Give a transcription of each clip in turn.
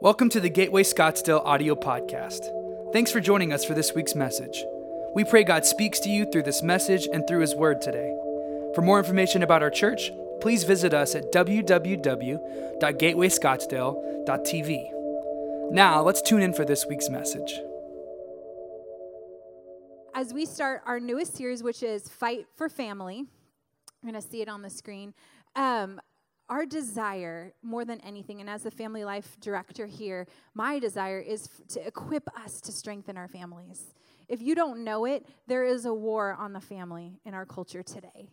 Welcome to the Gateway Scottsdale audio podcast. Thanks for joining us for this week's message. We pray God speaks to you through this message and through His Word today. For more information about our church, please visit us at www.gatewayscottsdale.tv. Now, let's tune in for this week's message. As we start our newest series, which is Fight for Family, you're going to see it on the screen. Um, our desire more than anything and as the family life director here my desire is f- to equip us to strengthen our families. If you don't know it there is a war on the family in our culture today.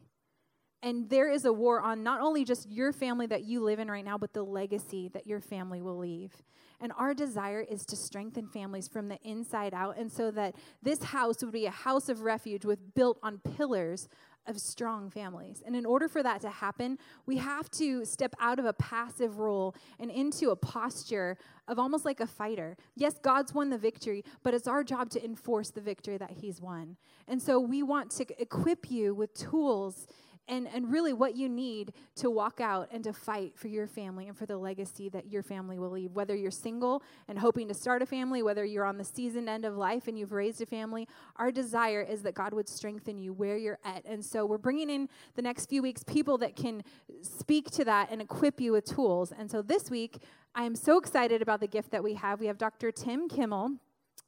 And there is a war on not only just your family that you live in right now but the legacy that your family will leave. And our desire is to strengthen families from the inside out and so that this house would be a house of refuge with built on pillars of strong families. And in order for that to happen, we have to step out of a passive role and into a posture of almost like a fighter. Yes, God's won the victory, but it's our job to enforce the victory that He's won. And so we want to equip you with tools and, and really what you need to walk out and to fight for your family and for the legacy that your family will leave. Whether you're single and hoping to start a family, whether you're on the seasoned end of life and you've raised a family, our desire is that God would strengthen you where you're at. And so we're bringing in the next few weeks people that can speak to that and equip you with tools. And so this week, I am so excited about the gift that we have. We have Dr. Tim Kimmel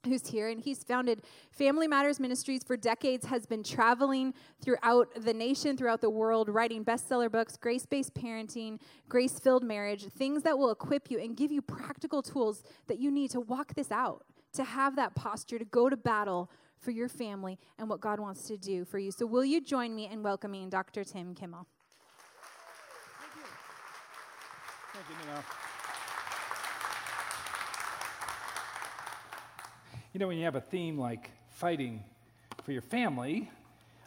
who's here and he's founded family matters ministries for decades has been traveling throughout the nation throughout the world writing bestseller books grace-based parenting grace-filled marriage things that will equip you and give you practical tools that you need to walk this out to have that posture to go to battle for your family and what god wants to do for you. So will you join me in welcoming dr tim kimmel? Thank you, Nina. You know, when you have a theme like fighting for your family,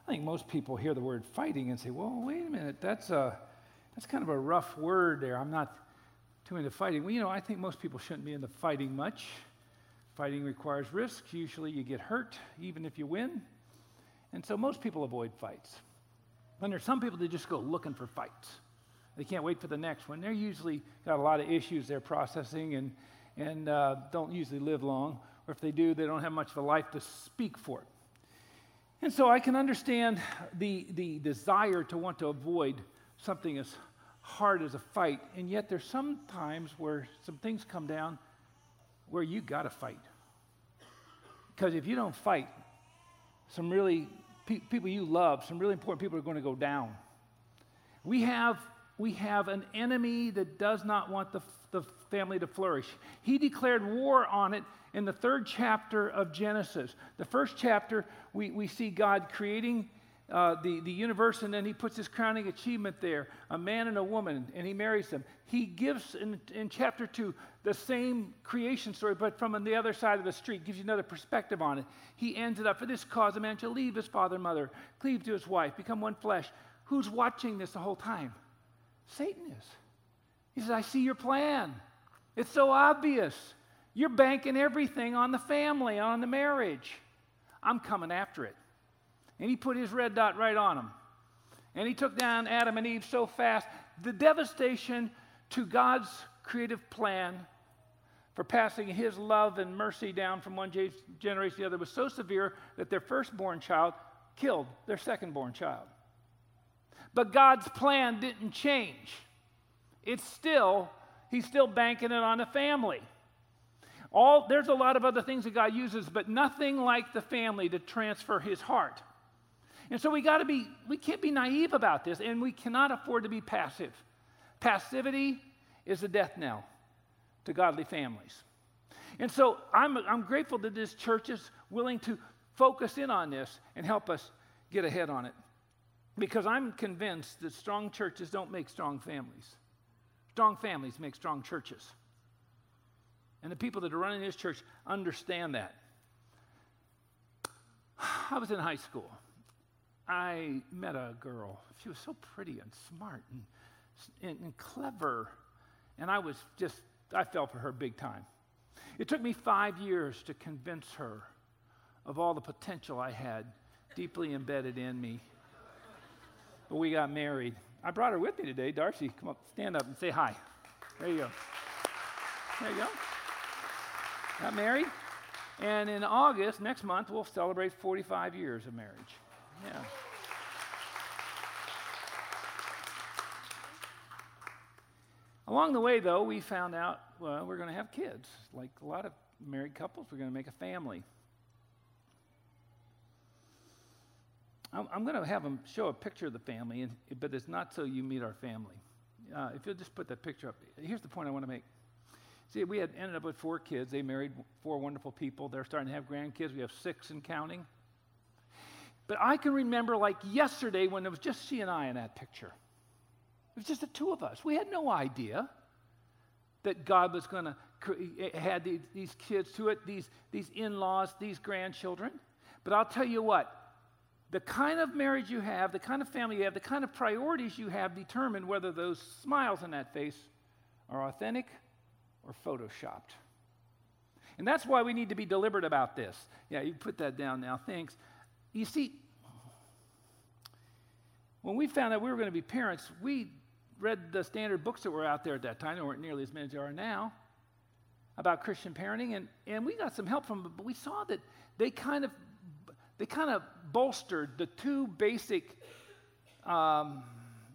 I think most people hear the word fighting and say, well, wait a minute, that's, a, that's kind of a rough word there. I'm not too into fighting. Well, you know, I think most people shouldn't be into fighting much. Fighting requires risk. Usually you get hurt, even if you win. And so most people avoid fights. And there's some people that just go looking for fights. They can't wait for the next one. They're usually got a lot of issues they're processing and, and uh, don't usually live long or if they do, they don't have much of a life to speak for it. And so I can understand the, the desire to want to avoid something as hard as a fight, and yet there's some times where some things come down where you got to fight. Because if you don't fight, some really pe- people you love, some really important people are going to go down. We have, we have an enemy that does not want the, the family to flourish. He declared war on it in the third chapter of Genesis. The first chapter, we, we see God creating uh, the, the universe, and then he puts his crowning achievement there a man and a woman, and he marries them. He gives in, in chapter two the same creation story, but from the other side of the street, gives you another perspective on it. He ends it up for this cause a man shall leave his father and mother, cleave to his wife, become one flesh. Who's watching this the whole time? Satan is. He says, I see your plan. It's so obvious. You're banking everything on the family, on the marriage. I'm coming after it. And he put his red dot right on him. And he took down Adam and Eve so fast. The devastation to God's creative plan for passing his love and mercy down from one generation to the other was so severe that their firstborn child killed their secondborn child. But God's plan didn't change. It's still, he's still banking it on the family. All, there's a lot of other things that God uses, but nothing like the family to transfer his heart. And so we got to be, we can't be naive about this, and we cannot afford to be passive. Passivity is a death knell to godly families. And so I'm, I'm grateful that this church is willing to focus in on this and help us get ahead on it. Because I'm convinced that strong churches don't make strong families. Strong families make strong churches. And the people that are running this church understand that. I was in high school. I met a girl. She was so pretty and smart and, and, and clever. And I was just, I fell for her big time. It took me five years to convince her of all the potential I had deeply embedded in me. But we got married. I brought her with me today. Darcy, come up, stand up and say hi. There you go. There you go. Got married. And in August, next month, we'll celebrate 45 years of marriage. Yeah. Along the way, though, we found out, well, we're going to have kids. Like a lot of married couples, we're going to make a family. I'm, going to have them show a picture of the family, but it's not so you meet our family. Uh, if you'll just put that picture up. Here's the point I want to make. See, we had ended up with four kids. They married four wonderful people. They're starting to have grandkids. We have six and counting. But I can remember like yesterday when it was just she and I in that picture. It was just the two of us. We had no idea that God was going to had these, kids to it, these, these in-laws, these grandchildren. But I'll tell you what, the kind of marriage you have, the kind of family you have, the kind of priorities you have determine whether those smiles on that face are authentic or photoshopped. And that's why we need to be deliberate about this. Yeah, you put that down now. Thanks. You see, when we found out we were going to be parents, we read the standard books that were out there at that time. There weren't nearly as many as there are now about Christian parenting, and, and we got some help from them, but we saw that they kind of they kind of bolstered the two basic um,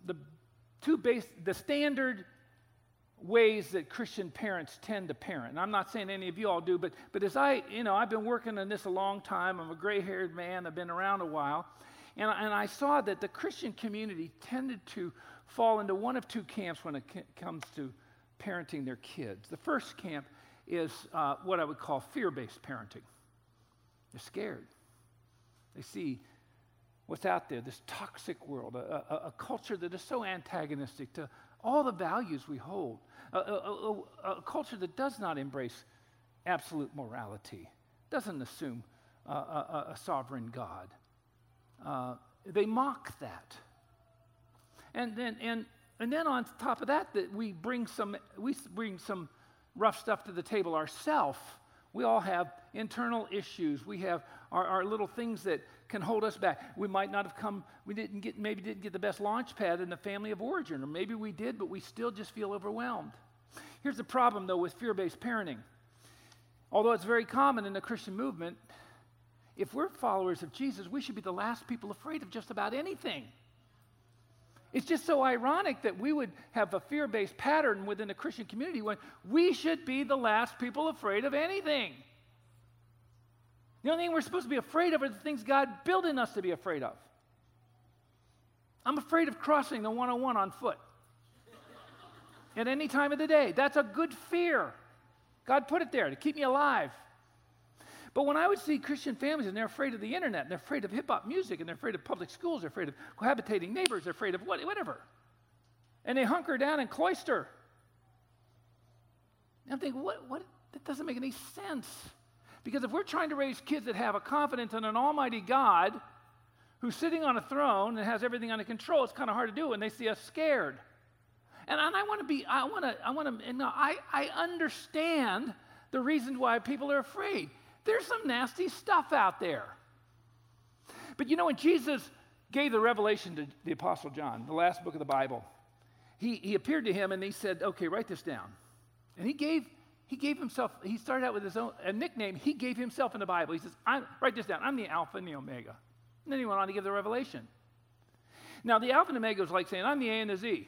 the two base the standard ways that Christian parents tend to parent. And I'm not saying any of you all do, but, but as I, you know, I've been working on this a long time. I'm a gray haired man, I've been around a while. And, and I saw that the Christian community tended to fall into one of two camps when it comes to parenting their kids. The first camp is uh, what I would call fear based parenting. They're scared. They see what's out there, this toxic world, a, a, a culture that is so antagonistic to all the values we hold, a, a, a culture that does not embrace absolute morality, doesn't assume uh, a, a, sovereign God. Uh, they mock that. And then, and, and then on top of that, that we bring some, we bring some rough stuff to the table ourselves. We all have internal issues. We have our, our little things that can hold us back. We might not have come, we didn't get, maybe didn't get the best launch pad in the family of origin, or maybe we did, but we still just feel overwhelmed. Here's the problem, though, with fear based parenting. Although it's very common in the Christian movement, if we're followers of Jesus, we should be the last people afraid of just about anything. It's just so ironic that we would have a fear based pattern within the Christian community when we should be the last people afraid of anything. The only thing we're supposed to be afraid of are the things God built in us to be afraid of. I'm afraid of crossing the 101 on foot at any time of the day. That's a good fear. God put it there to keep me alive. But when I would see Christian families and they're afraid of the internet, and they're afraid of hip hop music, and they're afraid of public schools, they're afraid of cohabitating neighbors, they're afraid of what, whatever, and they hunker down and cloister. And I'm thinking, what, what? That doesn't make any sense. Because if we're trying to raise kids that have a confidence in an almighty God who's sitting on a throne and has everything under control, it's kind of hard to do when they see us scared. And, and I want to be, I want to, I want to, no, I, I understand the reasons why people are afraid. There's some nasty stuff out there. But you know, when Jesus gave the revelation to the Apostle John, the last book of the Bible, he, he appeared to him and he said, Okay, write this down. And he gave, he gave himself, he started out with his own a nickname he gave himself in the Bible. He says, Write this down. I'm the Alpha and the Omega. And then he went on to give the revelation. Now, the Alpha and Omega was like saying, I'm the A and the Z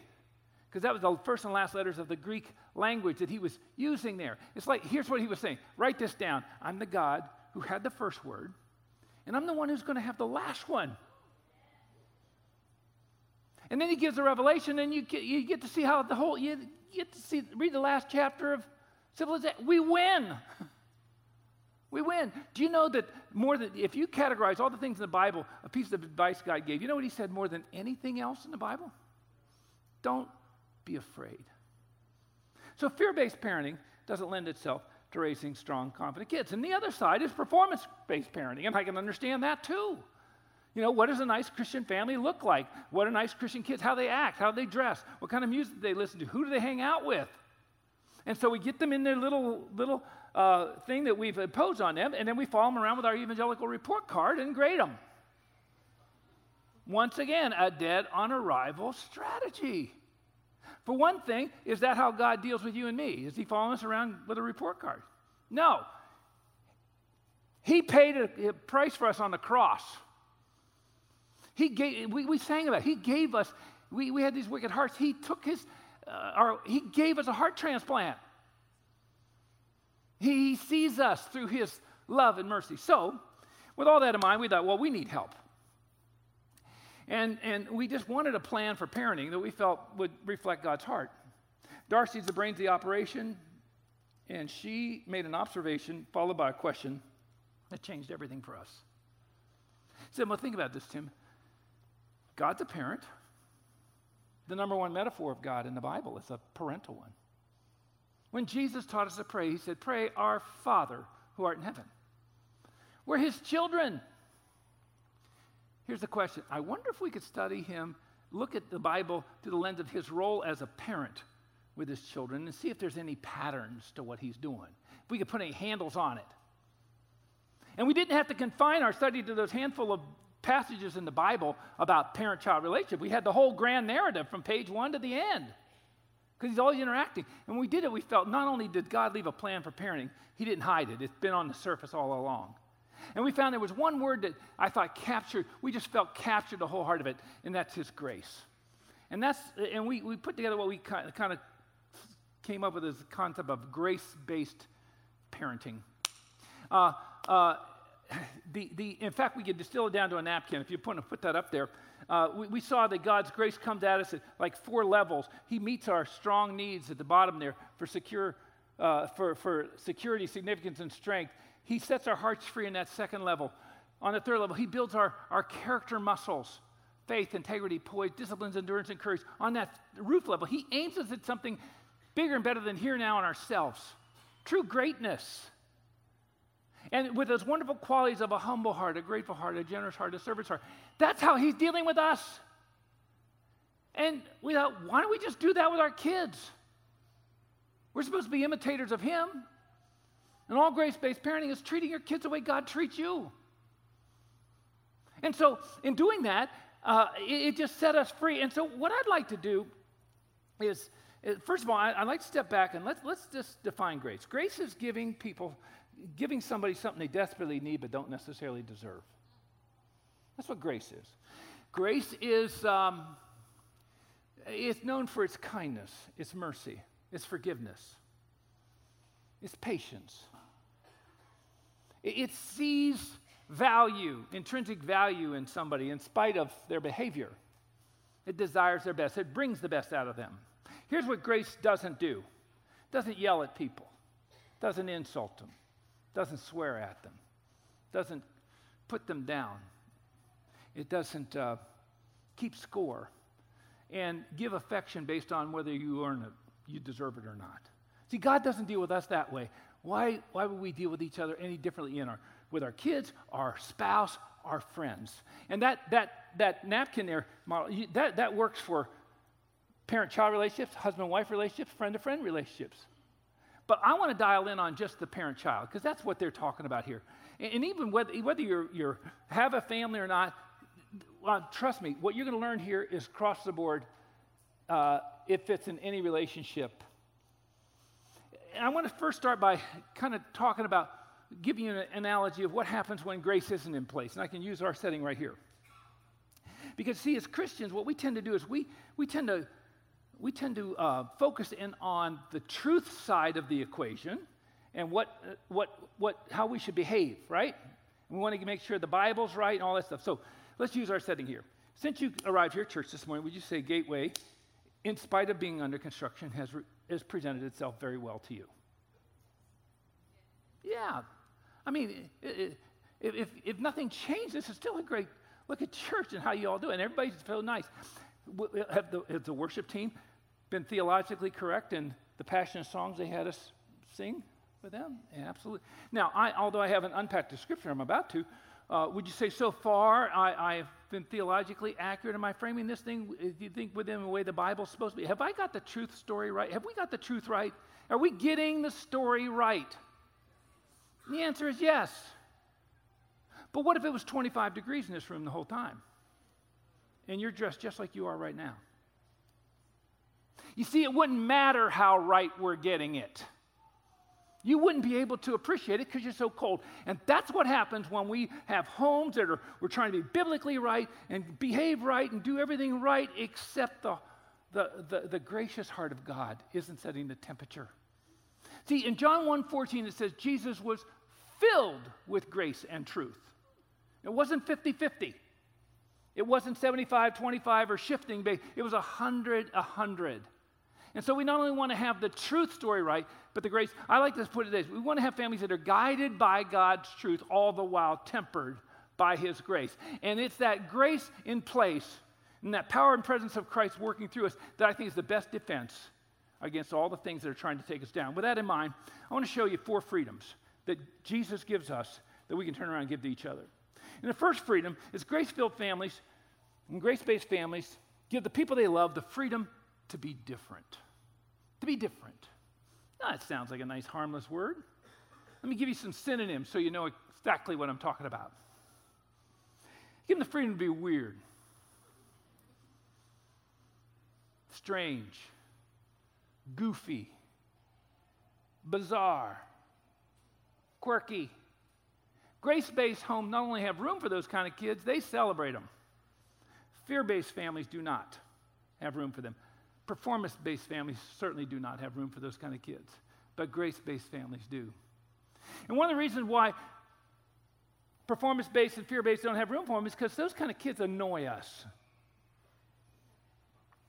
because that was the first and last letters of the Greek language that he was using there. It's like, here's what he was saying write this down. I'm the God who had the first word, and I'm the one who's going to have the last one. And then he gives the revelation, and you get, you get to see how the whole, you get to see, read the last chapter of civilization. We win. We win. Do you know that more than, if you categorize all the things in the Bible, a piece of advice God gave, you know what he said more than anything else in the Bible? Don't be afraid. So, fear based parenting doesn't lend itself to raising strong, confident kids. And the other side is performance based parenting, and I can understand that too. You know, what does a nice Christian family look like? What are nice Christian kids? How they act? How they dress? What kind of music they listen to? Who do they hang out with? And so we get them in their little little uh, thing that we've imposed on them, and then we follow them around with our evangelical report card and grade them. Once again, a dead on arrival strategy. For one thing, is that how God deals with you and me? Is he following us around with a report card? No. He paid a, a price for us on the cross. He gave, we, we sang about it. He gave us, we, we had these wicked hearts. He took his, uh, our, he gave us a heart transplant. He sees us through his love and mercy. So, with all that in mind, we thought, well, we need help. And, and we just wanted a plan for parenting that we felt would reflect God's heart. Darcy's the brains of the operation, and she made an observation followed by a question that changed everything for us. He said, Well, think about this, Tim. God's a parent. The number one metaphor of God in the Bible is a parental one. When Jesus taught us to pray, he said, Pray, our Father who art in heaven. We're his children. Here's the question I wonder if we could study him, look at the Bible through the lens of his role as a parent with his children, and see if there's any patterns to what he's doing. If we could put any handles on it. And we didn't have to confine our study to those handful of passages in the Bible about parent child relationship. We had the whole grand narrative from page one to the end because he's always interacting. And when we did it, we felt not only did God leave a plan for parenting, he didn't hide it, it's been on the surface all along. And we found there was one word that I thought captured, we just felt captured the whole heart of it, and that's his grace. And that's, and we, we put together what we kind of, came up with this concept of grace-based parenting. Uh, uh, the, the, in fact, we could distill it down to a napkin. If you put, put that up there, uh, we, we, saw that God's grace comes at us at like four levels. He meets our strong needs at the bottom there for secure, uh, for, for security, significance, and strength. He sets our hearts free in that second level. On the third level, He builds our, our character muscles faith, integrity, poise, disciplines, endurance, and courage. On that roof level, He aims us at something bigger and better than here now in ourselves true greatness. And with those wonderful qualities of a humble heart, a grateful heart, a generous heart, a servant's heart. That's how He's dealing with us. And we thought, why don't we just do that with our kids? We're supposed to be imitators of Him. And all grace based parenting is treating your kids the way God treats you. And so, in doing that, uh, it, it, just set us free. And so, what I'd like to do is, is first of all, I, would like to step back and let's, let's just define grace. Grace is giving people, giving somebody something they desperately need but don't necessarily deserve. That's what grace is. Grace is um, it's known for its kindness, its mercy, its forgiveness, its patience. It sees value, intrinsic value in somebody in spite of their behavior. It desires their best. It brings the best out of them. Here's what grace doesn't do. It doesn't yell at people. It Doesn't insult them. Doesn't swear at them. Doesn't put them down. It doesn't uh, keep score and give affection based on whether you earn it, you deserve it or not. See, God doesn't deal with us that way. Why, why would we deal with each other any differently in our, with our kids, our spouse, our friends? And that, that, that napkin there, model, that, that works for parent child relationships, husband wife relationships, friend to friend relationships. But I want to dial in on just the parent child because that's what they're talking about here. And, and even whether, whether you you're, have a family or not, well, trust me, what you're going to learn here is across the board. Uh, it fits in any relationship And I want to first start by kind of talking about giving you an analogy of what happens when grace isn't in place. And I can use our setting right here. Because, see, as Christians, what we tend to do is we, we tend to, we tend to uh, focus in on the truth side of the equation and what, uh, what, what, how we should behave, right? we want to make sure the Bible's right and all that stuff. So let's use our setting here. Since you arrived here at church this morning, would you say Gateway, in spite of being under construction, has, re- has presented itself very well to you. Yeah. I mean, if, if, if nothing changed, this is still a great look at church and how you all do it. And everybody's so nice. Have the, has the worship team been theologically correct in the passionate songs they had us sing with them? Yeah, absolutely. Now, I, although I haven't unpacked the scripture, I'm about to. Uh, would you say so far I, have been theologically accurate? Am I framing this thing, do you think, within the way the Bible's supposed to be? Have I got the truth story right? Have we got the truth right? Are we getting the story right? the answer is yes. But what if it was 25 degrees in this room the whole time? And you're dressed just like you are right now. You see, it wouldn't matter how right we're getting it. You wouldn't be able to appreciate it because you're so cold. And that's what happens when we have homes that are, we're trying to be biblically right and behave right and do everything right, except the, the, the, the gracious heart of God isn't setting the temperature. See, in John 1 14, it says Jesus was filled with grace and truth. It wasn't 50 50. It wasn't 75 25 or shifting. It was 100 100. And so we not only want to have the truth story right, but the grace. I like to put it this we want to have families that are guided by God's truth, all the while tempered by His grace. And it's that grace in place and that power and presence of Christ working through us that I think is the best defense against all the things that are trying to take us down. With that in mind, I want to show you four freedoms that Jesus gives us that we can turn around and give to each other. And the first freedom is grace filled families and grace based families give the people they love the freedom to be different. To be different. Now, that sounds like a nice, harmless word. Let me give you some synonyms so you know exactly what I'm talking about. Give them the freedom to be weird, strange, goofy, bizarre, quirky. Grace based homes not only have room for those kind of kids, they celebrate them. Fear based families do not have room for them. Performance based families certainly do not have room for those kind of kids, but grace based families do. And one of the reasons why performance based and fear based don't have room for them is because those kind of kids annoy us.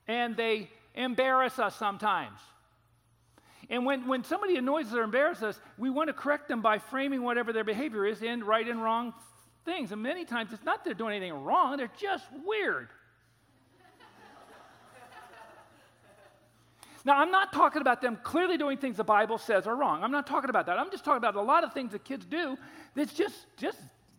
And they embarrass us sometimes. And when, when somebody annoys us or embarrasses us, we want to correct them by framing whatever their behavior is in right and wrong things. And many times it's not they're doing anything wrong, they're just weird. Now, I'm not talking about them clearly doing things the Bible says are wrong. I'm not talking about that. I'm just talking about a lot of things that kids do that's just, just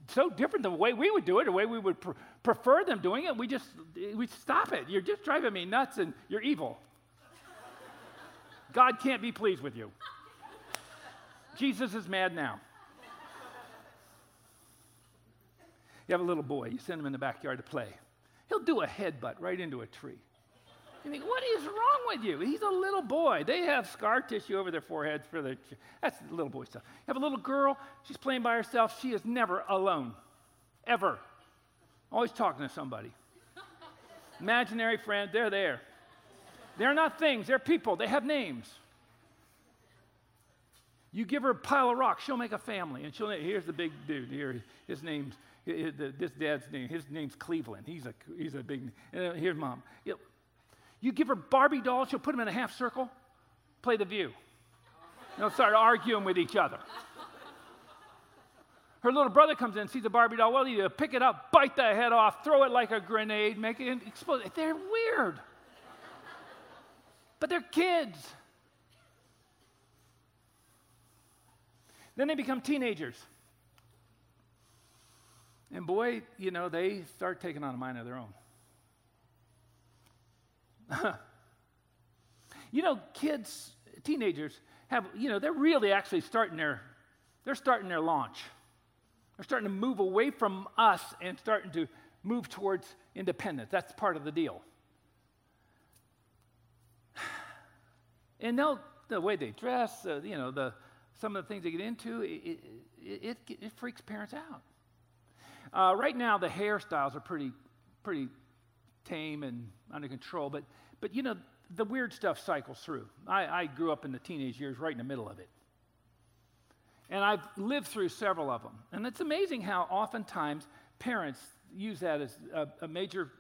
so different than the way we would do it, or the way we would pr- prefer them doing it. We just, we stop it. You're just driving me nuts and you're evil. God can't be pleased with you. Jesus is mad now. You have a little boy, you send him in the backyard to play. He'll do a headbutt right into a tree. You think, what is wrong with you? He's a little boy. They have scar tissue over their foreheads for their. That's little boy stuff. You have a little girl. She's playing by herself. She is never alone, ever. Always talking to somebody. Imaginary friend. They're there. They're not things. They're people. They have names. You give her a pile of rocks, she'll make a family, and she'll. Here's the big dude. Here, his name's this dad's name. His name's Cleveland. He's a he's a big. And uh, here's mom. You give her Barbie dolls, she'll put them in a half circle, play the view. They'll start arguing with each other. Her little brother comes in, sees a Barbie doll. Well, you pick it up, bite the head off, throw it like a grenade, make it explode. They're weird. But they're kids. Then they become teenagers. And boy, you know, they start taking on a mind of their own. you know, kids, teenagers have, you know, they're really actually starting their, they're starting their launch. They're starting to move away from us and starting to move towards independence. That's part of the deal. And the way they dress, uh, you know, the, some of the things they get into, it, it, it, it freaks parents out. Uh, right now, the hairstyles are pretty, pretty tame and under control. But, but you know, the weird stuff cycles through. I, I grew up in the teenage years right in the middle of it. And I've lived through several of them. And it's amazing how oftentimes parents use that as a, a major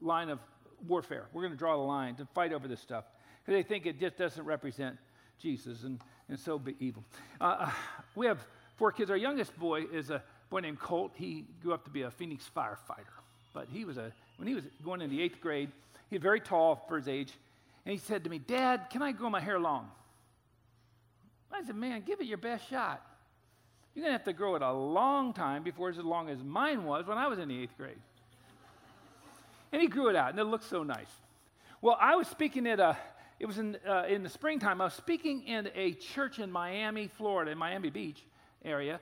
line of warfare. We're going to draw the line to fight over this stuff because they think it just doesn't represent Jesus and, and so be evil. Uh, uh, we have four kids. Our youngest boy is a boy named Colt. He grew up to be a Phoenix firefighter, but he was a when he was going in the eighth grade, he was very tall for his age, and he said to me, Dad, can I grow my hair long? I said, Man, give it your best shot. You're going to have to grow it a long time before it's as long as mine was when I was in the eighth grade. and he grew it out, and it looked so nice. Well, I was speaking at a, it was in, uh, in the springtime, I was speaking in a church in Miami, Florida, in Miami Beach area.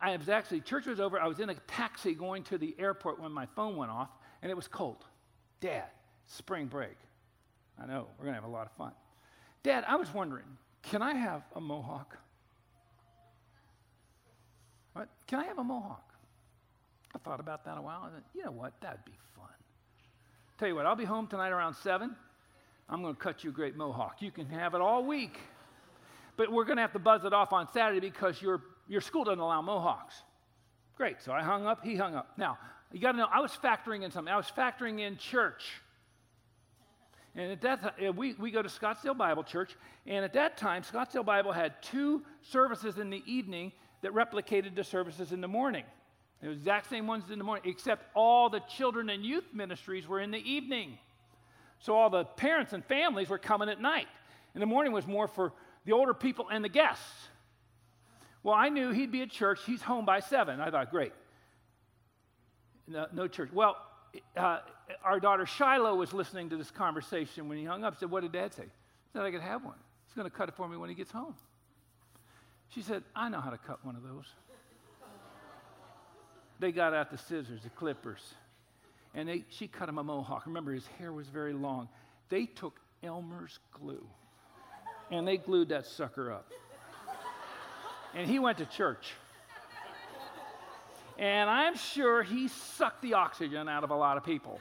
I was actually, church was over, I was in a taxi going to the airport when my phone went off, and it was Colt. Dad, spring break. I know, we're going to have a lot of fun. Dad, I was wondering, can I have a mohawk? What? Can I have a mohawk? I thought about that a while. And you know what? That'd be fun. Tell you what, I'll be home tonight around 7. I'm going to cut you a great mohawk. You can have it all week. But we're going to have to buzz it off on Saturday because your, your school doesn't allow mohawks. Great. So I hung up, he hung up. Now, you got to know, I was factoring in something. I was factoring in church. And at that time, we, we go to Scottsdale Bible Church, and at that time, Scottsdale Bible had two services in the evening that replicated the services in the morning. It The exact same ones in the morning, except all the children and youth ministries were in the evening. So all the parents and families were coming at night. And the morning was more for the older people and the guests. Well, I knew he'd be at church. He's home by seven. I thought, great. No, no church. Well, uh, our daughter Shiloh was listening to this conversation when he hung up. Said, "What did Dad say?" He said, "I could have one. He's going to cut it for me when he gets home." She said, "I know how to cut one of those." they got out the scissors, the clippers, and they, she cut him a mohawk. Remember, his hair was very long. They took Elmer's glue and they glued that sucker up. And he went to church. And I'm sure he sucked the oxygen out of a lot of people.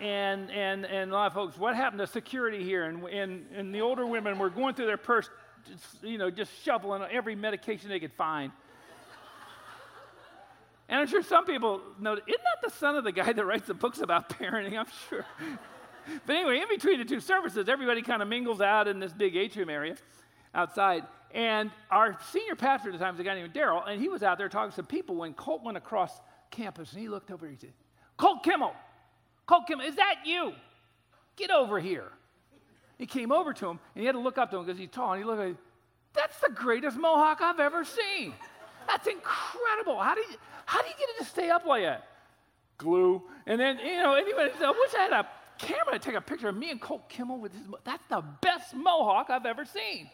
And, and, and a lot of folks, what happened to security here? And, and, and the older women were going through their purse, just, you know, just shoveling every medication they could find. And I'm sure some people know, isn't that the son of the guy that writes the books about parenting? I'm sure. but anyway, in between the two services, everybody kind of mingles out in this big atrium area outside. And our senior pastor at the time was a guy named Daryl, and he was out there talking to some people when Colt went across campus, and he looked over and he said, Colt Kimmel, Colt Kimmel, is that you? Get over here. He came over to him, and he had to look up to him because he's tall, and he looked at him, that's the greatest mohawk I've ever seen. That's incredible. How do you, how do you get it to stay up like that? Glue. And then, you know, anybody I wish I had a camera to take a picture of me and Colt Kimmel with his, that's the best mohawk I've ever seen.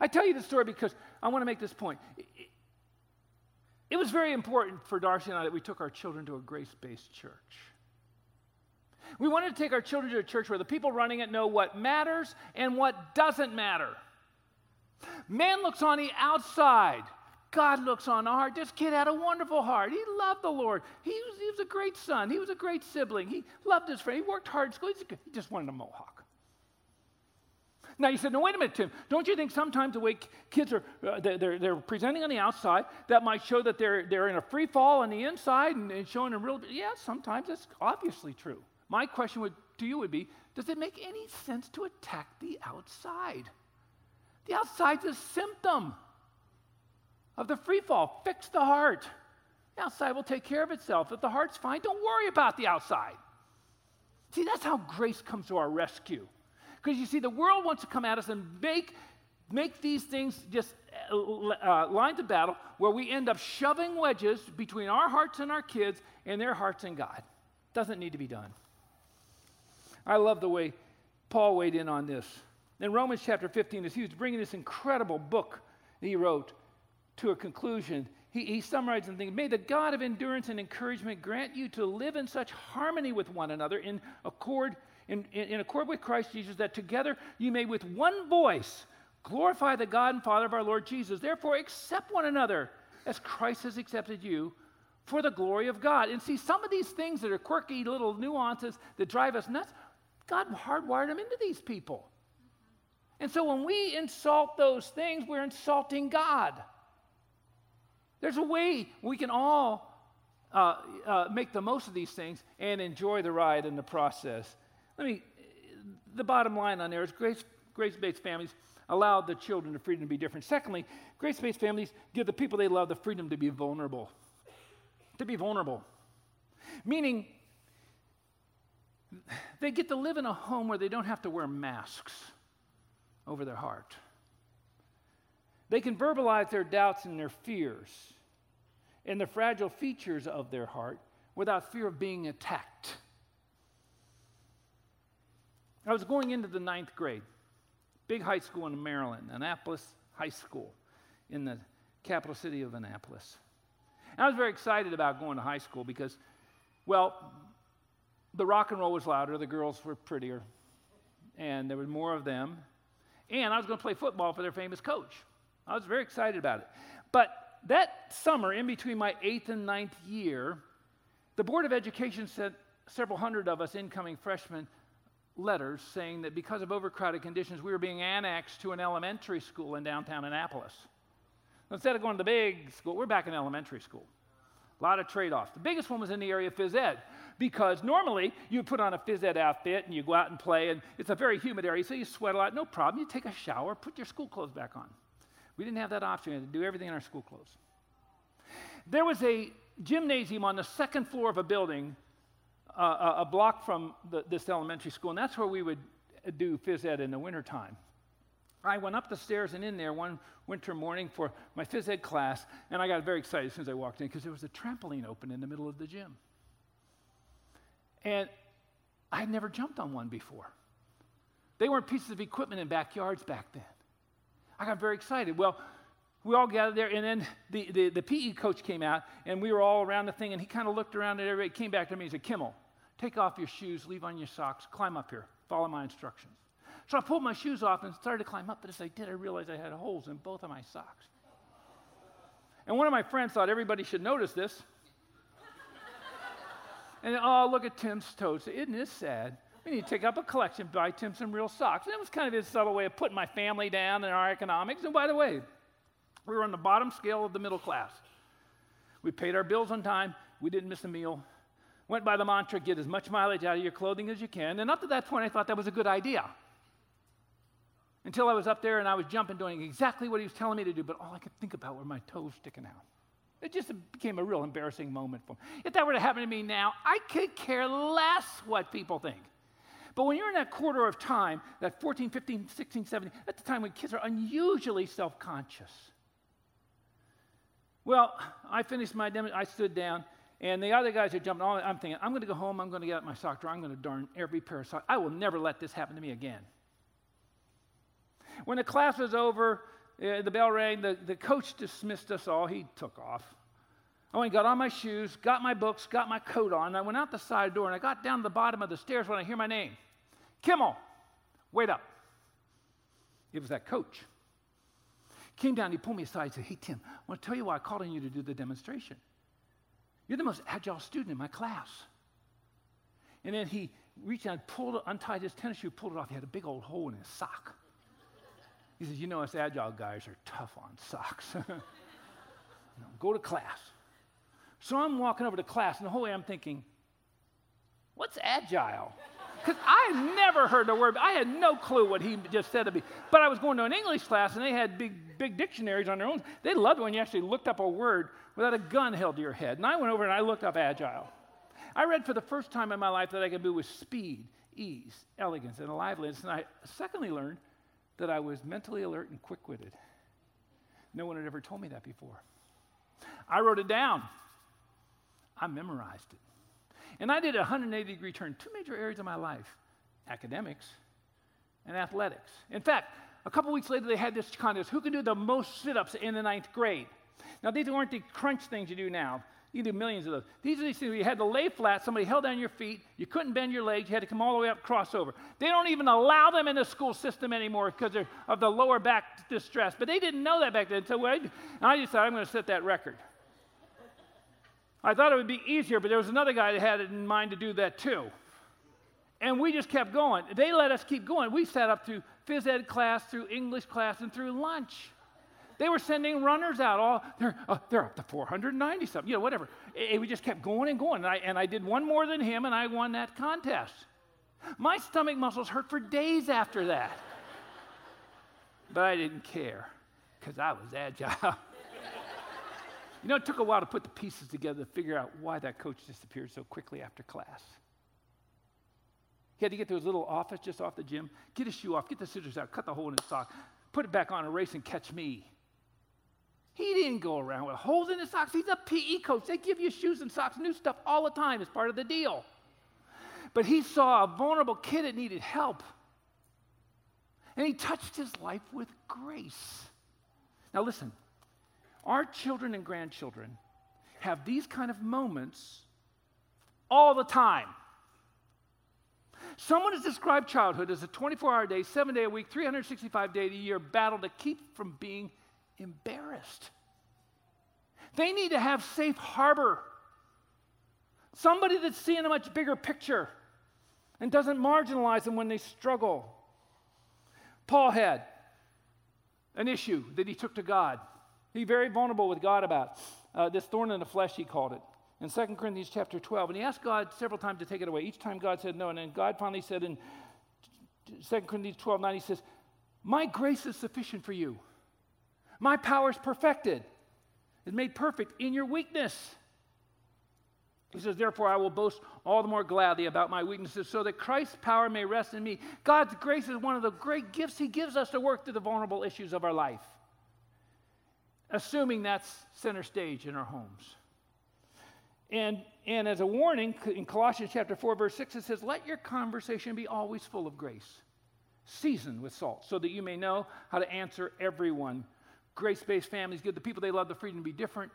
I tell you this story because I want to make this point. It, it was very important for Darcy and I that we took our children to a grace based church. We wanted to take our children to a church where the people running it know what matters and what doesn't matter. Man looks on the outside. God looks on the heart. This kid had a wonderful heart. He loved the Lord. He was, he was a great son. He was a great sibling. He loved his friend. He worked hard in school. He just wanted a mohawk. Now you said, no, wait a minute, Tim. Don't you think sometimes the way kids are, uh, they're, they're presenting on the outside, that might show that they're, they're in a free fall on the inside and, and showing a real, yeah, sometimes that's obviously true. My question would, to you would be, does it make any sense to attack the outside? The outside's a symptom of the free fall. Fix the heart. The outside will take care of itself. If the heart's fine, don't worry about the outside. See, that's how grace comes to our rescue. Because you see, the world wants to come at us and make, make these things just uh, uh, lines of battle where we end up shoving wedges between our hearts and our kids and their hearts and God. Doesn't need to be done. I love the way Paul weighed in on this. In Romans chapter 15, as he was bringing this incredible book that he wrote to a conclusion, he, he summarized and thinking, May the God of endurance and encouragement grant you to live in such harmony with one another in accord in, in, in accord with Christ Jesus, that together you may with one voice glorify the God and Father of our Lord Jesus. Therefore, accept one another as Christ has accepted you for the glory of God. And see, some of these things that are quirky little nuances that drive us nuts, God hardwired them into these people. And so when we insult those things, we're insulting God. There's a way we can all uh, uh, make the most of these things and enjoy the ride in the process. Let me, the bottom line on there is grace, grace-based families allow the children the freedom to be different. Secondly, grace-based families give the people they love the freedom to be vulnerable. To be vulnerable. Meaning, they get to live in a home where they don't have to wear masks over their heart. They can verbalize their doubts and their fears and the fragile features of their heart without fear of being attacked. I was going into the ninth grade, big high school in Maryland, Annapolis High School in the capital city of Annapolis. And I was very excited about going to high school because, well, the rock and roll was louder, the girls were prettier, and there was more of them. And I was going to play football for their famous coach. I was very excited about it. But that summer, in between my eighth and ninth year, the Board of Education sent several hundred of us incoming freshmen letters saying that because of overcrowded conditions, we were being annexed to an elementary school in downtown Annapolis. Instead of going to the big school, we're back in elementary school. A lot of trade offs. The biggest one was in the area of phys ed because normally you put on a phys ed outfit and you go out and play, and it's a very humid area, so you sweat a lot. No problem. You take a shower, put your school clothes back on. We didn't have that option. We had to do everything in our school clothes. There was a gymnasium on the second floor of a building, uh, a block from the, this elementary school, and that's where we would do phys ed in the wintertime. I went up the stairs and in there one winter morning for my phys ed class, and I got very excited as soon as I walked in because there was a trampoline open in the middle of the gym. And I had never jumped on one before. They weren't pieces of equipment in backyards back then. I got very excited. Well, we all gathered there, and then the, the, the PE coach came out, and we were all around the thing, and he kind of looked around at everybody, came back to me and said, Kimmel, take off your shoes, leave on your socks, climb up here, follow my instructions. So I pulled my shoes off and started to climb up, but as I did, I realized I had holes in both of my socks. And one of my friends thought everybody should notice this. and oh, look at Tim's toes. Isn't this sad? We need to take up a collection, buy Tim some real socks. And it was kind of his subtle way of putting my family down in our economics. And by the way, we were on the bottom scale of the middle class. We paid our bills on time. We didn't miss a meal. Went by the mantra get as much mileage out of your clothing as you can. And up to that point, I thought that was a good idea. Until I was up there and I was jumping, doing exactly what he was telling me to do, but all I could think about were my toes sticking out. It just became a real embarrassing moment for me. If that were to happen to me now, I could care less what people think. But when you're in that quarter of time, that 14, 15, 16, 17, at the time when kids are unusually self conscious. Well, I finished my demo, I stood down, and the other guys are jumping. I'm thinking, I'm going to go home, I'm going to get out my sock drawer, I'm going to darn every pair of socks. I will never let this happen to me again. When the class was over, uh, the bell rang, the, the coach dismissed us all. He took off. I went and got on my shoes, got my books, got my coat on. I went out the side door and I got down to the bottom of the stairs when I hear my name Kimmel, wait up. It was that coach. Came down, he pulled me aside and said, Hey, Tim, I want to tell you why I called on you to do the demonstration. You're the most agile student in my class. And then he reached out, pulled, untied his tennis shoe, pulled it off. He had a big old hole in his sock. He says, You know, us agile guys are tough on socks. go to class. So I'm walking over to class, and the whole way I'm thinking, What's agile? Because I had never heard the word. I had no clue what he just said to me. But I was going to an English class, and they had big, big dictionaries on their own. They loved when you actually looked up a word without a gun held to your head. And I went over and I looked up agile. I read for the first time in my life that I could do with speed, ease, elegance, and aliveliness. And I secondly learned that I was mentally alert and quick witted. No one had ever told me that before. I wrote it down, I memorized it. And I did a 180 degree turn, two major areas of my life academics and athletics. In fact, a couple weeks later, they had this contest who can do the most sit ups in the ninth grade? Now, these weren't the crunch things you do now. You do millions of those. These are these things where you had to lay flat, somebody held down your feet, you couldn't bend your legs, you had to come all the way up, cross over. They don't even allow them in the school system anymore because of the lower back distress. But they didn't know that back then. So I, I decided I'm going to set that record. I thought it would be easier, but there was another guy that had it in mind to do that too. And we just kept going. They let us keep going. We sat up through phys ed class, through English class, and through lunch. They were sending runners out. All they're, uh, they're up to 490 something, you know, whatever. And we just kept going and going. And I, and I did one more than him, and I won that contest. My stomach muscles hurt for days after that. but I didn't care because I was agile. you know, it took a while to put the pieces together to figure out why that coach disappeared so quickly after class. He had to get to his little office just off the gym, get his shoe off, get the scissors out, cut the hole in his sock, put it back on, race and catch me. He didn't go around with holes in his socks. He's a PE coach. They give you shoes and socks, new stuff all the time as part of the deal. But he saw a vulnerable kid that needed help. And he touched his life with grace. Now, listen, our children and grandchildren have these kind of moments all the time. Someone has described childhood as a 24 hour day, seven day a week, 365 day a year battle to keep from being embarrassed. They need to have safe harbor. Somebody that's seeing a much bigger picture and doesn't marginalize them when they struggle. Paul had an issue that he took to God. He very vulnerable with God about uh, this thorn in the flesh, he called it. In 2 Corinthians chapter 12, and he asked God several times to take it away. Each time God said no, and then God finally said in 2 Corinthians 12, 9, he says, My grace is sufficient for you. My power is perfected, is made perfect in your weakness. He says, Therefore, I will boast all the more gladly about my weaknesses so that Christ's power may rest in me. God's grace is one of the great gifts He gives us to work through the vulnerable issues of our life, assuming that's center stage in our homes. And, and as a warning, in Colossians chapter 4, verse 6, it says, Let your conversation be always full of grace, seasoned with salt, so that you may know how to answer everyone. Grace based families give the people they love the freedom to be different,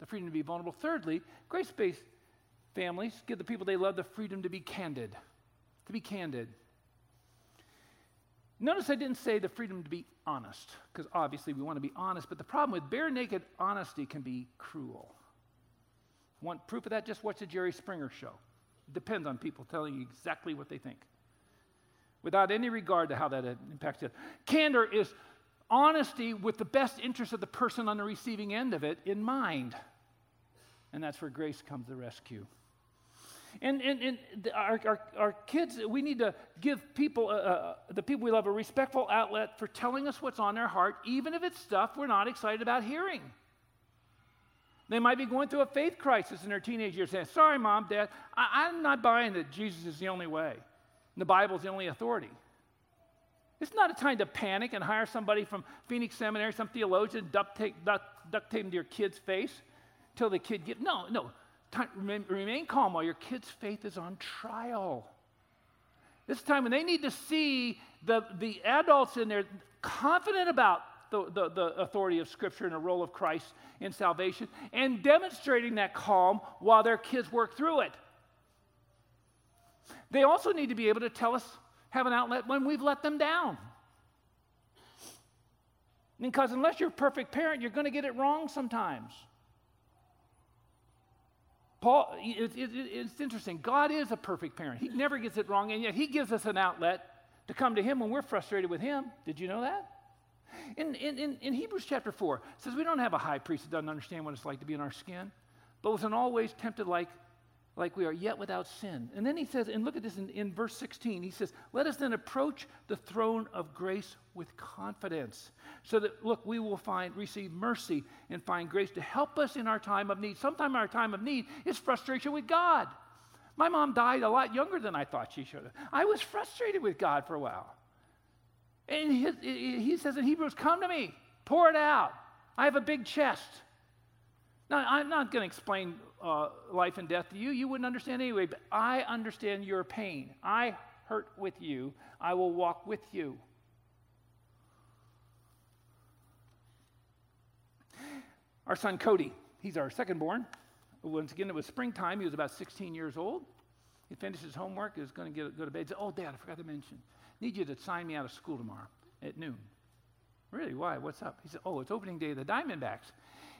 the freedom to be vulnerable. Thirdly, grace based families give the people they love the freedom to be candid. To be candid. Notice I didn't say the freedom to be honest, because obviously we want to be honest, but the problem with bare naked honesty can be cruel. Want proof of that? Just watch the Jerry Springer show. It depends on people telling you exactly what they think without any regard to how that uh, impacts it. Candor is honesty with the best interest of the person on the receiving end of it in mind. And that's where grace comes to rescue. And, and, and our, our, our kids, we need to give people, uh, uh, the people we love, a respectful outlet for telling us what's on their heart, even if it's stuff we're not excited about hearing. They might be going through a faith crisis in their teenage years, saying, Sorry, mom, dad, I, am not buying that Jesus is the only way. And the Bible's the only authority. It's not a time to panic and hire somebody from Phoenix Seminary, some theologian, duct tape, duct, duct tape into your kid's face till the kid get. No, no. Remain calm while your kid's faith is on trial. This time when they need to see the, the adults in there confident about the, the, the, authority of Scripture and the role of Christ in salvation and demonstrating that calm while their kids work through it. They also need to be able to tell us, have an outlet when we've let them down. Because unless you're a perfect parent, you're going to get it wrong sometimes. Paul, it, it, it's interesting. God is a perfect parent. He never gets it wrong, and yet He gives us an outlet to come to Him when we're frustrated with Him. Did you know that? In, in, in, Hebrews chapter 4, it says we don't have a high priest that doesn't understand what it's like to be in our skin, but was in all ways tempted like like we are, yet without sin. And then he says, and look at this in, in verse 16, he says, Let us then approach the throne of grace with confidence, so that, look, we will find, receive mercy and find grace to help us in our time of need. Sometimes our time of need is frustration with God. My mom died a lot younger than I thought she should have. I was frustrated with God for a while. And he, he says in Hebrews, Come to me, pour it out. I have a big chest. Now, I'm not going to explain uh, life and death to you. You wouldn't understand anyway, but I understand your pain. I hurt with you. I will walk with you. Our son Cody, he's our second born. Once again, it was springtime. He was about 16 years old. He finished his homework. He was going to go to bed. He said, Oh, Dad, I forgot to mention. Need you to sign me out of school tomorrow at noon. Really? Why? What's up? He said, Oh, it's opening day of the Diamondbacks.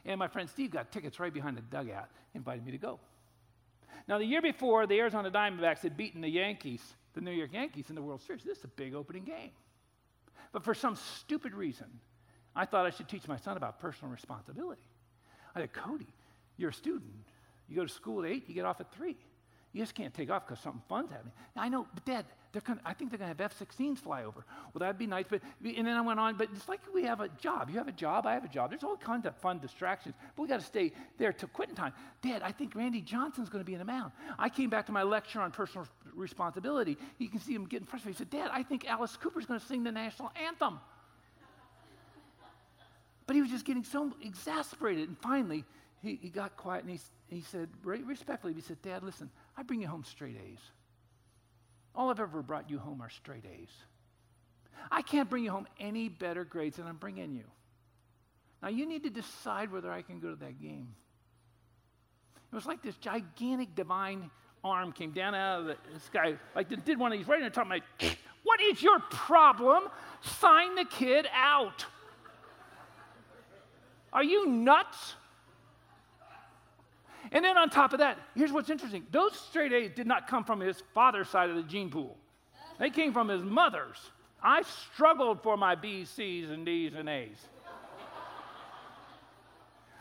And my friend Steve got tickets right behind the dugout, invited me to go. Now, the year before, the Arizona Diamondbacks had beaten the Yankees, the New York Yankees, in the World Series. This is a big opening game. But for some stupid reason, I thought I should teach my son about personal responsibility. I said, Cody, you're a student. You go to school at 8, you get off at 3. You just can't take off because something fun's happening. I know, but Dad, they're gonna, I think they're going to have F 16s fly over. Well, that'd be nice. But, and then I went on, but it's like we have a job. You have a job, I have a job. There's all kinds of fun distractions, but we got to stay there till quitting time. Dad, I think Randy Johnson's going to be in the mound. I came back to my lecture on personal responsibility. You can see him getting frustrated. He said, Dad, I think Alice Cooper's going to sing the national anthem. But he was just getting so exasperated. And finally, he, he got quiet and he, he said, respectfully, he said, Dad, listen, I bring you home straight A's. All I've ever brought you home are straight A's. I can't bring you home any better grades than I'm bringing you. Now you need to decide whether I can go to that game. It was like this gigantic divine arm came down out of the sky, like did one of these right in the top of my, what is your problem? Sign the kid out. Are you nuts? And then on top of that, here's what's interesting those straight A's did not come from his father's side of the gene pool, they came from his mother's. I struggled for my B's, C's, and D's, and A's.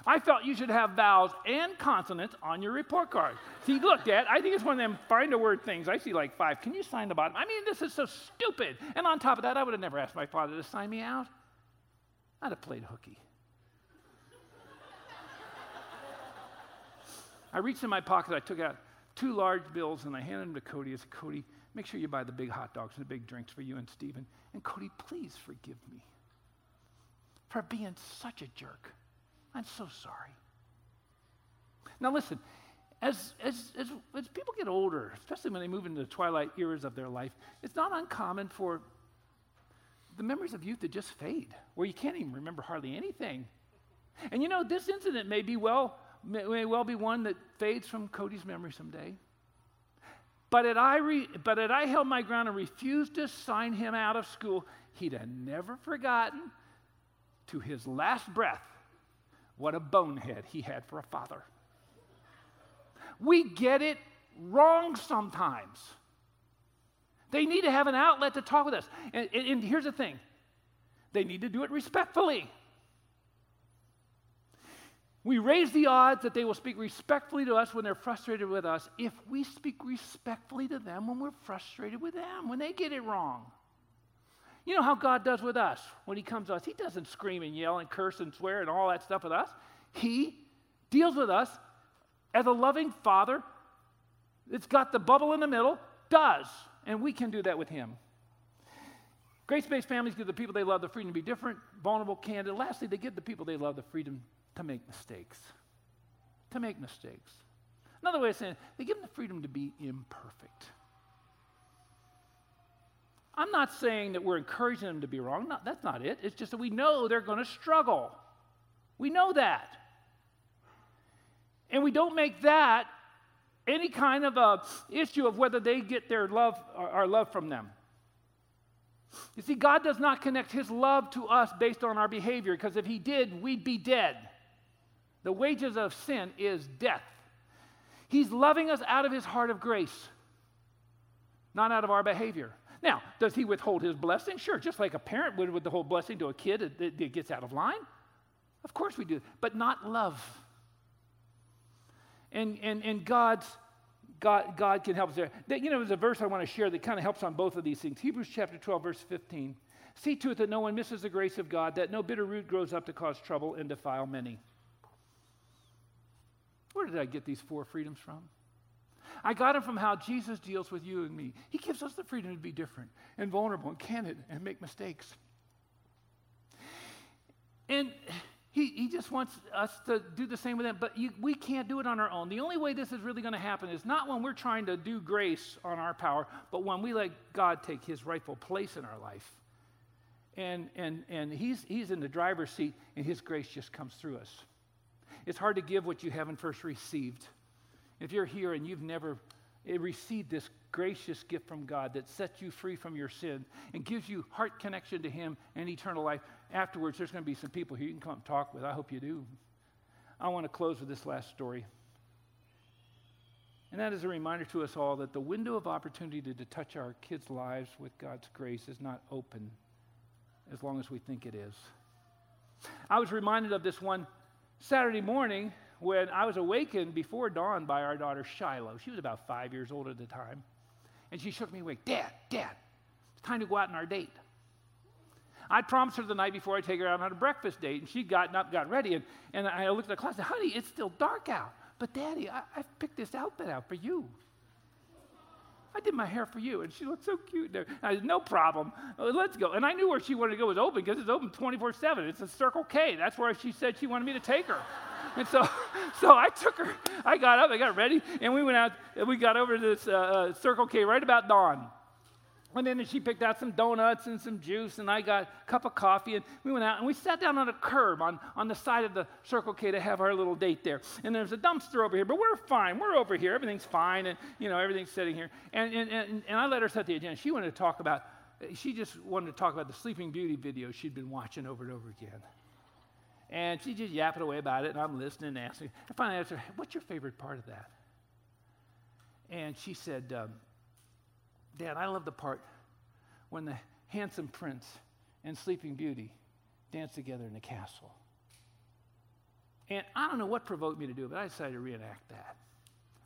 I felt you should have vowels and consonants on your report card. See, look, Dad, I think it's one of them find a word things. I see like five. Can you sign the bottom? I mean, this is so stupid. And on top of that, I would have never asked my father to sign me out. I'd have played hooky. I reached in my pocket, I took out two large bills and I handed them to Cody. I said, Cody, make sure you buy the big hot dogs and the big drinks for you and Stephen. And Cody, please forgive me for being such a jerk. I'm so sorry. Now, listen, as, as, as, as people get older, especially when they move into the twilight eras of their life, it's not uncommon for the memories of youth to just fade, where you can't even remember hardly anything. And you know, this incident may be well may well be one that fades from Cody's memory someday. But had, I re, but had I held my ground and refused to sign him out of school, he'd have never forgotten to his last breath what a bonehead he had for a father. We get it wrong sometimes. They need to have an outlet to talk with us. And, and, and here's the thing they need to do it respectfully. We raise the odds that they will speak respectfully to us when they're frustrated with us if we speak respectfully to them when we're frustrated with them, when they get it wrong. You know how God does with us when He comes to us? He doesn't scream and yell and curse and swear and all that stuff with us. He deals with us as a loving Father that's got the bubble in the middle, does. And we can do that with Him. Grace based families give the people they love the freedom to be different, vulnerable, candid. Lastly, they give the people they love the freedom to make mistakes. To make mistakes. Another way of saying it, they give them the freedom to be imperfect. I'm not saying that we're encouraging them to be wrong. No, that's not it. It's just that we know they're going to struggle. We know that. And we don't make that any kind of a issue of whether they get their love our love from them. You see, God does not connect his love to us based on our behavior, because if he did, we'd be dead. The wages of sin is death. He's loving us out of his heart of grace, not out of our behavior. Now, does he withhold his blessing? Sure, just like a parent would withhold blessing to a kid that gets out of line. Of course we do, but not love. And, and, and God's, God, God can help us there. You know, there's a verse I want to share that kind of helps on both of these things. Hebrews chapter 12, verse 15. See to it that no one misses the grace of God, that no bitter root grows up to cause trouble and defile many. Where did I get these four freedoms from? I got them from how Jesus deals with you and me. He gives us the freedom to be different and vulnerable and candid and make mistakes. And he, he just wants us to do the same with him, but you, we can't do it on our own. The only way this is really going to happen is not when we're trying to do grace on our power, but when we let God take his rightful place in our life. And, and, and he's, he's in the driver's seat, and his grace just comes through us. It's hard to give what you haven't first received. If you're here and you've never eh, received this gracious gift from God that sets you free from your sin and gives you heart connection to Him and eternal life, afterwards there's going to be some people here you can come talk with. I hope you do. I want to close with this last story. And that is a reminder to us all that the window of opportunity to touch our kids' lives with God's grace is not open as long as we think it is. I was reminded of this one Saturday morning, when I was awakened before dawn by our daughter Shiloh, she was about five years old at the time, and she shook me awake. Dad, Dad, it's time to go out on our date. I promised her the night before I'd take her out on a breakfast date, and she'd gotten up, got ready, and, and I looked at the clock said, Honey, it's still dark out. But Daddy, I, I picked this outfit out for you. I did my hair for you. And she looked so cute there. I said, no problem. Uh, let's go. And I knew where she wanted to go was open because it's open 24 7. It's a Circle K. That's where she said she wanted me to take her. and so, so I took her. I got up, I got ready, and we went out. And we got over to this uh, uh Circle K right about dawn. And then she picked out some donuts and some juice, and I got a cup of coffee, and we went out and we sat down on a curb on, on the side of the Circle K to have our little date there. And there's a dumpster over here, but we're fine. We're over here. Everything's fine, and you know everything's sitting here. And, and, and, and I let her set the agenda. She wanted to talk about, she just wanted to talk about the Sleeping Beauty video she'd been watching over and over again. And she just yapping away about it, and I'm listening and asking. I finally asked her, What's your favorite part of that? And she said, um, Dad, I love the part when the handsome prince and Sleeping Beauty dance together in the castle. And I don't know what provoked me to do it, but I decided to reenact that.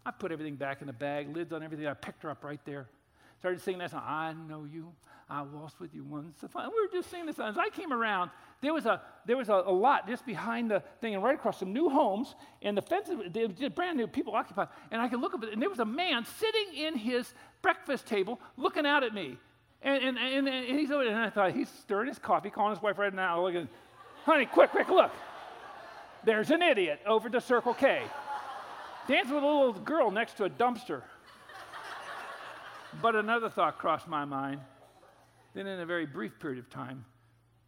I put everything back in the bag, lids on everything. I picked her up right there. Started singing that song, I know you, I waltzed with you once. We were just singing the. As I came around, there was a there was a, a, lot just behind the thing, and right across some new homes, and the fences, they were brand new, people occupied. And I could look up, and there was a man sitting in his breakfast table looking out at me. And, and, and, and he's over there, and I thought, he's stirring his coffee, calling his wife right now, looking, honey, quick, quick, look. There's an idiot over to Circle K. Dancing with a little girl next to a dumpster. But another thought crossed my mind. Then, in a very brief period of time,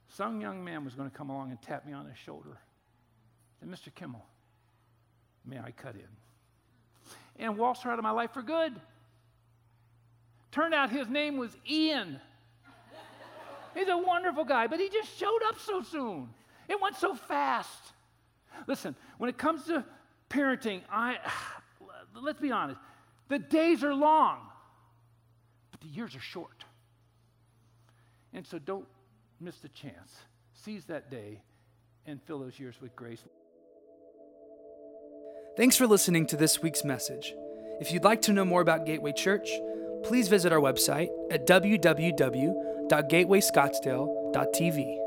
some young man was going to come along and tap me on the shoulder. And Mr. Kimmel, may I cut in? And waltzed her out of my life for good. Turned out his name was Ian. He's a wonderful guy, but he just showed up so soon. It went so fast. Listen, when it comes to parenting, I let's be honest. The days are long, but the years are short. And so don't miss the chance. Seize that day and fill those years with grace. Thanks for listening to this week's message. If you'd like to know more about Gateway Church, please visit our website at www.gatewayscottsdale.tv.